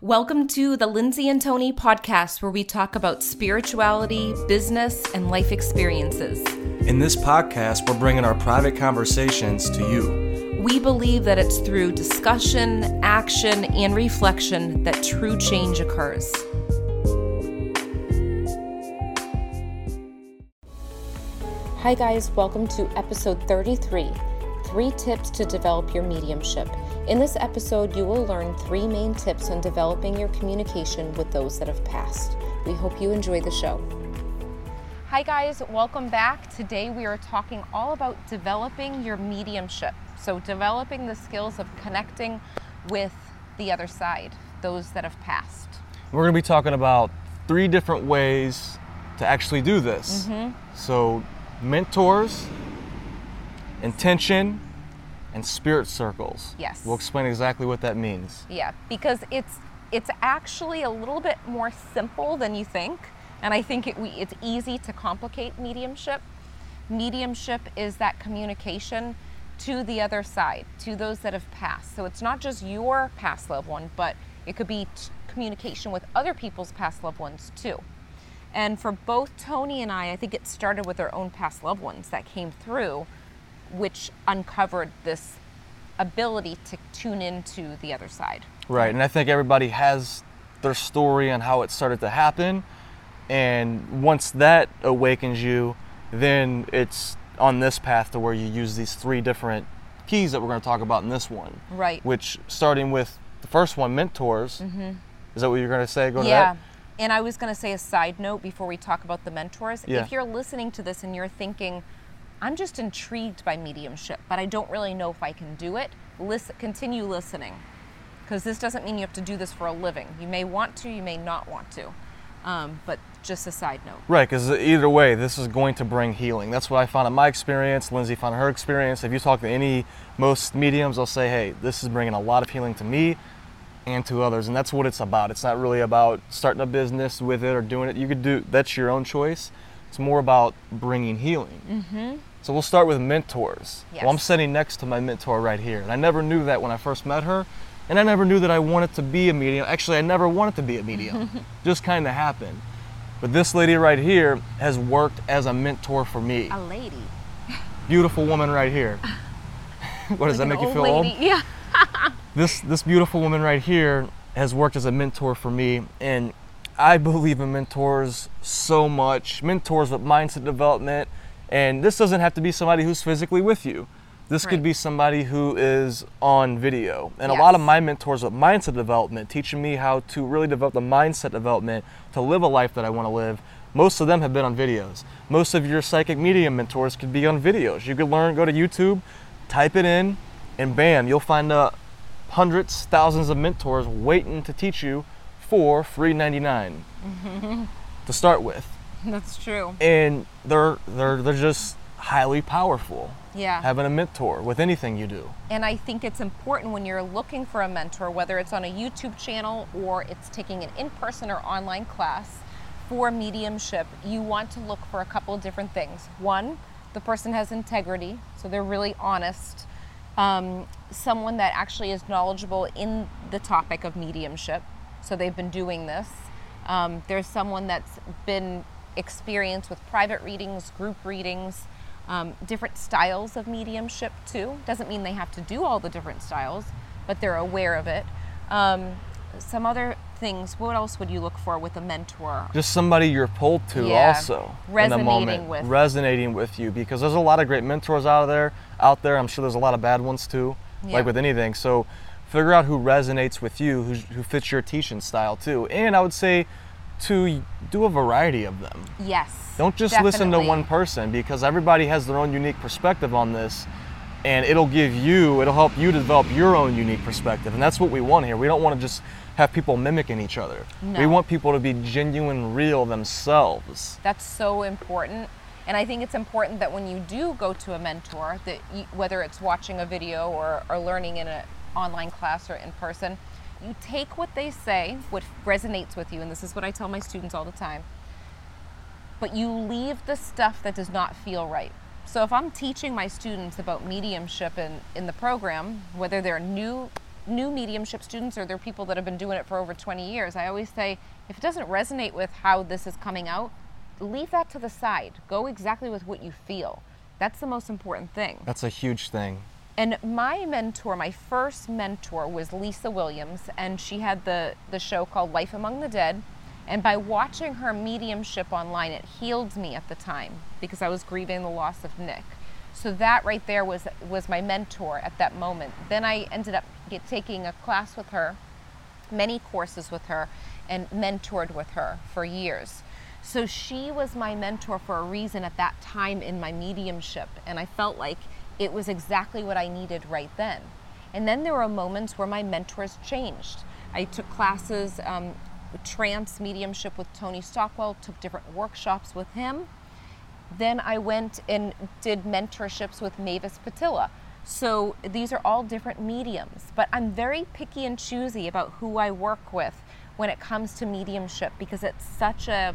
Welcome to the Lindsay and Tony podcast, where we talk about spirituality, business, and life experiences. In this podcast, we're bringing our private conversations to you. We believe that it's through discussion, action, and reflection that true change occurs. Hi, guys, welcome to episode 33 Three Tips to Develop Your Mediumship. In this episode, you will learn three main tips on developing your communication with those that have passed. We hope you enjoy the show. Hi, guys, welcome back. Today, we are talking all about developing your mediumship. So, developing the skills of connecting with the other side, those that have passed. We're going to be talking about three different ways to actually do this. Mm-hmm. So, mentors, intention, and spirit circles. Yes. We'll explain exactly what that means. Yeah, because it's it's actually a little bit more simple than you think, and I think it, we, it's easy to complicate mediumship. Mediumship is that communication to the other side, to those that have passed. So it's not just your past loved one, but it could be t- communication with other people's past loved ones too. And for both Tony and I, I think it started with our own past loved ones that came through, which uncovered this ability to tune into the other side. Right, and I think everybody has their story on how it started to happen. And once that awakens you, then it's on this path to where you use these three different keys that we're going to talk about in this one. Right. Which, starting with the first one, mentors. Mm-hmm. Is that what you're going to say? Go to yeah. that? And I was going to say a side note before we talk about the mentors. Yeah. If you're listening to this and you're thinking, I'm just intrigued by mediumship, but I don't really know if I can do it, listen, continue listening. Because this doesn't mean you have to do this for a living. You may want to, you may not want to. Um, but just a side note. Right, because either way, this is going to bring healing. That's what I found in my experience. Lindsay found in her experience. If you talk to any, most mediums, they'll say, hey, this is bringing a lot of healing to me and to others. And that's what it's about. It's not really about starting a business with it or doing it. You could do, that's your own choice. It's more about bringing healing. Mm-hmm. So we'll start with mentors. Well, I'm sitting next to my mentor right here. And I never knew that when I first met her. And I never knew that I wanted to be a medium. Actually, I never wanted to be a medium. Just kind of happened. But this lady right here has worked as a mentor for me. A lady. Beautiful woman right here. what does Like that make you feel lady. old? Yeah. This this beautiful woman right here has worked as a mentor for me and I believe in mentors so much. Mentors with mindset development and this doesn't have to be somebody who's physically with you. This could be somebody who is on video. And a lot of my mentors with mindset development, teaching me how to really develop the mindset development to live a life that I want to live. Most of them have been on videos. Most of your psychic medium mentors could be on videos. You could learn, go to YouTube, type it in, and bam, you'll find uh, hundreds, thousands of mentors waiting to teach you for free 99 to start with. That's true. And they're they're they're just highly powerful. Yeah. Having a mentor with anything you do. And I think it's important when you're looking for a mentor, whether it's on a YouTube channel or it's taking an in person or online class for mediumship, you want to look for a couple of different things. One, the person has integrity, so they're really honest. Um, someone that actually is knowledgeable in the topic of mediumship, so they've been doing this. Um, there's someone that's been experienced with private readings, group readings, um, different styles of mediumship too. Doesn't mean they have to do all the different styles, but they're aware of it. Um, some other things. What else would you look for with a mentor? Just somebody you're pulled to Yeah. also in the Resonating moment. with. Resonating with you because there's a lot of great mentors out there out there. I'm sure there's a lot of bad ones too. Yeah. Like with anything. So figure out who resonates with you, who, who fits your teaching style too. And I would say to do a variety of them. Yes. Don't just listen to one person because everybody has their own unique perspective on this and it'll give you it'll help you develop your own unique perspective and that's what we want here. We don't want to just have people mimicking each other. no. We want people to be genuine real themselves. That's so important. And I think it's important that when you do go to a mentor, that you, whether it's watching a video or, or learning in an online class or in person, you take what they say, what resonates with you, and this is what I tell my students all the time, but you leave the stuff that does not feel right. So if I'm teaching my students about mediumship in, in the program, whether they're new new mediumship students or they're people that have been doing it for over 20 years, I always say if it doesn't resonate with how this is coming out, leave that to the side. Go exactly with what you feel. That's the most important thing. That's a huge thing. And my mentor, my first mentor was Lisa Williams, and she had the, the show called Life Among the Dead. And by watching her mediumship online, it healed me at the time because I was grieving the loss of Nick. So that right there was was my mentor at that moment. Then I ended up get, taking a class with her, many courses with her, and mentored with her for years. So she was my mentor for a reason at that time in my mediumship, and I felt like it was exactly what I needed right then. And then there were moments where my mentors changed. I took classes, um, trance mediumship with Tony Stockwell, took different workshops with him then I went and did mentorships with Mavis Pittilla. So these are all different mediums, but I'm very picky and choosy about who I work with when it comes to mediumship because it's such a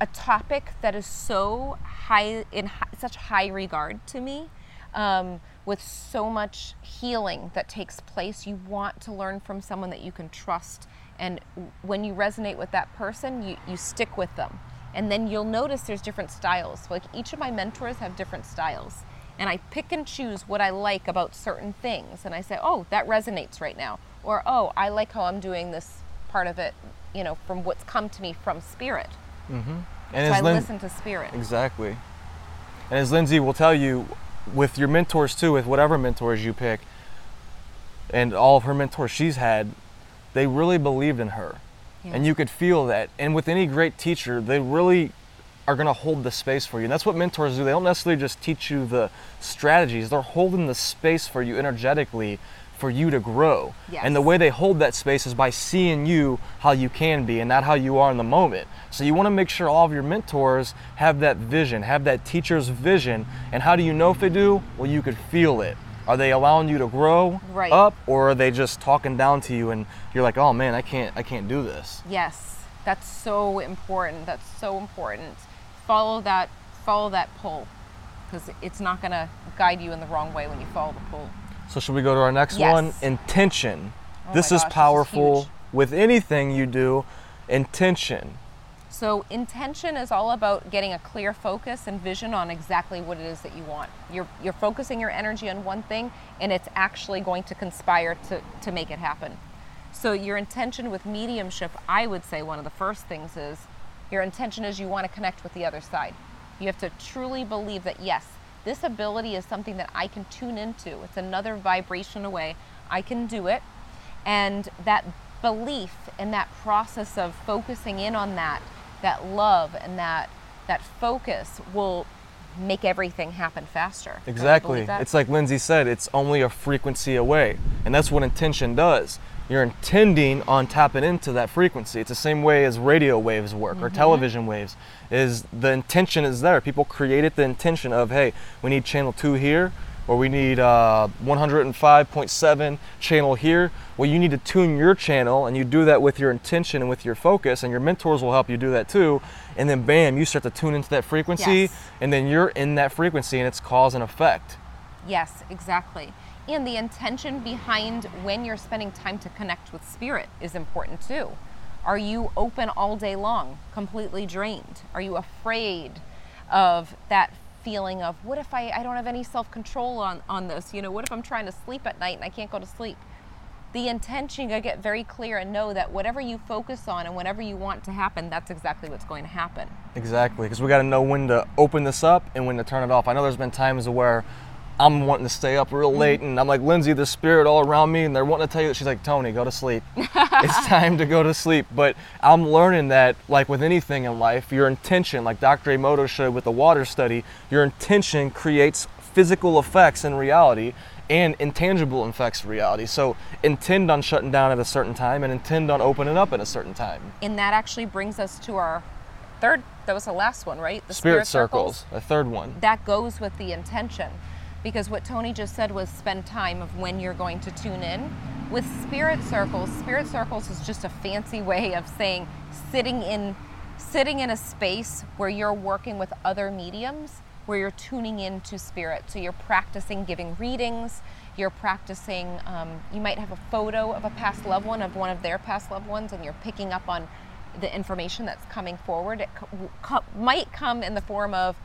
a topic that is so high in high, such high regard to me. Um, with so much healing that takes place, you want to learn from someone that you can trust. And when you resonate with that person, you, you stick with them. And then you'll notice there's different styles. Like each of my mentors have different styles. And I pick and choose what I like about certain things. And I say, oh, that resonates right now. Or, oh, I like how I'm doing this part of it, you know, from what's come to me from spirit. Mm-hmm. And so I Lin- listen to spirit. Exactly. And as Lindsay will tell you, with your mentors too, with whatever mentors you pick, and all of her mentors she's had, they really believed in her. And you could feel that. And with any great teacher, they really are going to hold the space for you. And that's what mentors do. They don't necessarily just teach you the strategies, they're holding the space for you energetically for you to grow. Yes. And the way they hold that space is by seeing you how you can be and not how you are in the moment. So you want to make sure all of your mentors have that vision, have that teacher's vision. And how do you know if they do? Well, you could feel it. Are they allowing you to grow right. up or are they just talking down to you and you're like, "Oh man, I can't I can't do this." Yes. That's so important. That's so important. Follow that follow that pull because it's not going to guide you in the wrong way when you follow the pull. So should we go to our next yes. one? Intention. Oh this gosh, is powerful this is with anything you do. Intention. So intention is all about getting a clear focus and vision on exactly what it is that you want. You're you're focusing your energy on one thing and it's actually going to conspire to, to make it happen. So your intention with mediumship, I would say one of the first things is your intention is you want to connect with the other side. You have to truly believe that yes, this ability is something that I can tune into. It's another vibration away. I can do it. And that belief and that process of focusing in on that that love and that that focus will make everything happen faster. Exactly. It's like Lindsay said, it's only a frequency away. And that's what intention does. You're intending on tapping into that frequency. It's the same way as radio waves work mm-hmm. or television waves. Is the intention is there. People created the intention of, hey, we need channel 2 here or we need uh, 105.7 channel here. Well, you need to tune your channel, and you do that with your intention and with your focus, and your mentors will help you do that too. And then, bam, you start to tune into that frequency, yes. and then you're in that frequency, and it's cause and effect. Yes, exactly. And the intention behind when you're spending time to connect with spirit is important too. Are you open all day long, completely drained? Are you afraid of that feeling of what if I, I don't have any self control on, on this? You know, what if I'm trying to sleep at night and I can't go to sleep? The intention, you get very clear and know that whatever you focus on and whatever you want to happen, that's exactly what's going to happen. Exactly, because we gotta know when to open this up and when to turn it off. I know there's been times where I'm wanting to stay up real late, mm-hmm. and I'm like Lindsay, the spirit all around me, and they're wanting to tell you that she's like Tony, go to sleep. it's time to go to sleep. But I'm learning that, like with anything in life, your intention, like Dr. Emoto showed with the water study, your intention creates physical effects in reality and intangible effects in reality. So intend on shutting down at a certain time and intend on opening up at a certain time. And that actually brings us to our third. That was the last one, right? The spirit, spirit circles, circles, the third one. That goes with the intention because what Tony just said was spend time of when you're going to tune in. With spirit circles, spirit circles is just a fancy way of saying sitting in sitting in a space where you're working with other mediums, where you're tuning into spirit. So you're practicing giving readings, You're practicing, um, you might have a photo of a past loved one, of one of their past loved ones, and you're picking up on the information that's coming forward. It co- might come in the form of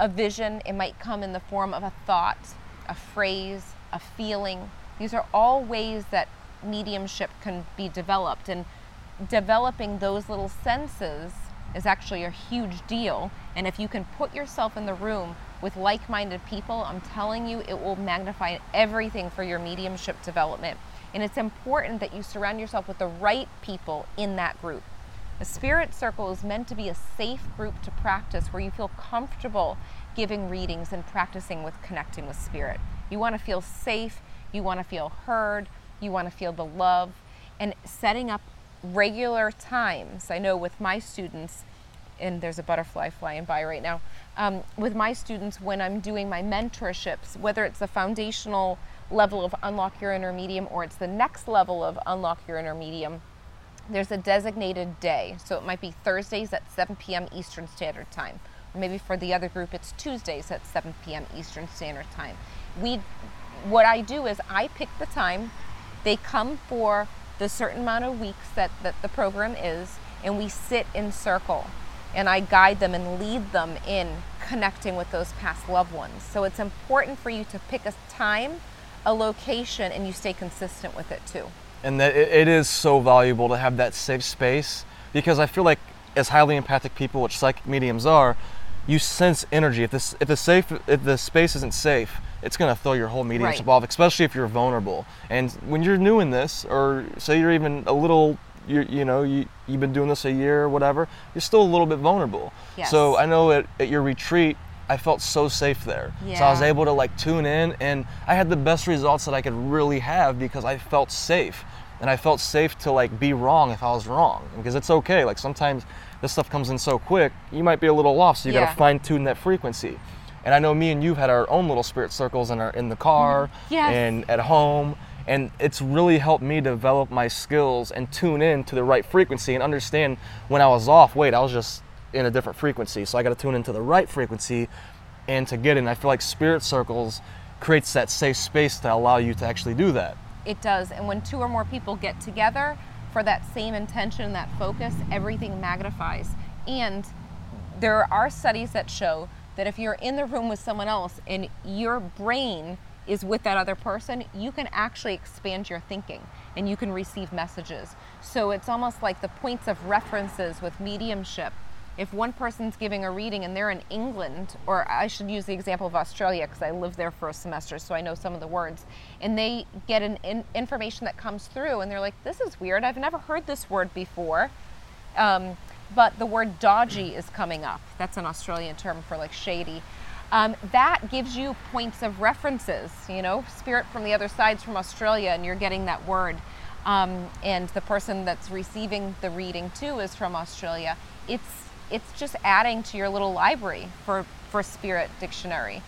a vision, it might come in the form of a thought, a phrase, a feeling. These are all ways that mediumship can be developed. And developing those little senses is actually a huge deal. And if you can put yourself in the room with like minded people, I'm telling you, it will magnify everything for your mediumship development. And it's important that you surround yourself with the right people in that group. A spirit circle is meant to be a safe group to practice where you feel comfortable giving readings and practicing with connecting with spirit. You want to feel safe, you want to feel heard, you want to feel the love, and setting up regular times. I know with my students, and there's a butterfly flying by right now. Um, with my students, when I'm doing my mentorships, whether it's the foundational level of Unlock Your Inner Medium or it's the next level of Unlock Your Inner Medium, there's a designated day. So it might be Thursdays at 7 p.m. Eastern Standard Time. Or maybe for the other group, it's Tuesdays at 7 p.m. Eastern Standard Time. We, what I do is I pick the time. They come for the certain amount of weeks that, that the program is, and we sit in circle. And I guide them and lead them in connecting with those past loved ones. So it's important for you to pick a time, a location, and you stay consistent with it too and that it, is so valuable to have that safe space because I feel like as highly empathic people, which psychic mediums are, you sense energy. If this if the safe if the space isn't safe, it's gonna throw your whole mediumship Right. off, especially if you're vulnerable. And when you're new in this, or say you're even a little you you know you you've been doing this a year or whatever, you're still a little bit vulnerable. Yes. So I know at, at your retreat. I felt so safe there. Yeah. So I was able to like tune in and I had the best results that I could really have because I felt safe. And I felt safe to like be wrong if I was wrong because it's okay. Like sometimes this stuff comes in so quick, you might be a little off, so you Yeah. got to fine tune that frequency. And I know me and you've had our own little spirit circles in our in the car Mm-hmm. Yes. and at home, and it's really helped me develop my skills and tune in to the right frequency and understand when I was off. Wait, I was just in a different frequency, so I got to tune into the right frequency, and to get in. I feel like spirit circles creates that safe space to allow you to actually do that. It does. And when two or more people get together for that same intention, that focus, everything magnifies. And there are studies that show that if you're in the room with someone else and your brain is with that other person, you can actually expand your thinking and you can receive messages. So it's almost like the points of references with mediumship. If one person's giving a reading and they're in England, or I should use the example of Australia because I lived there for a semester, so I know some of the words, and they get an in, information that comes through, and they're like, "This is weird. I've never heard this word before." Um, but the word dodgy is coming up. That's an Australian term for like shady. Um, that gives you points of references. You know, spirit from the other side's from Australia, and you're getting that word. Um, and the person that's receiving the reading too is from Australia. It's it's just adding to your little library for for spirit dictionary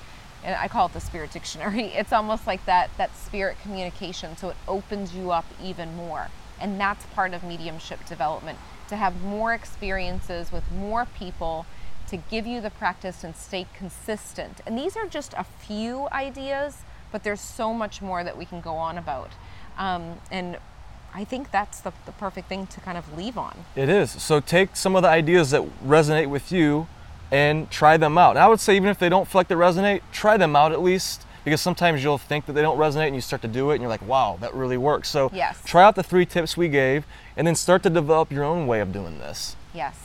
and I call it the spirit dictionary. It's almost like that that spirit communication, so it opens you up even more. And that's part of mediumship development to have more experiences with more people to give you the practice and stay consistent. And these are just a few ideas, but there's so much more that we can go on about. Um, and I think that's the, the perfect thing to kind of leave on. It is. So take some of the ideas that resonate with you and try them out. And I would say even if they don't feel like they resonate, try them out at least because sometimes you'll think that they don't resonate and you start to do it and you're like, wow, that really works. So Yes. try out the three tips we gave and then start to develop your own way of doing this. Yes.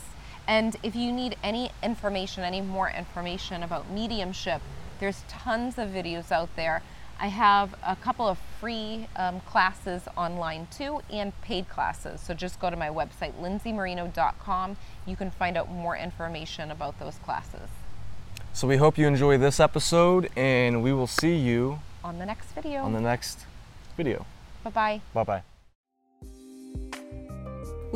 And if you need any information, any more information about mediumship, there's tons of videos out there. I have a couple of free um, classes online too and paid classes. So just go to my website, lindsaymarino.com. You can find out more information about those classes. So we hope you enjoy this episode and we will see you On the next video. on the next video. bye bye. Bye bye.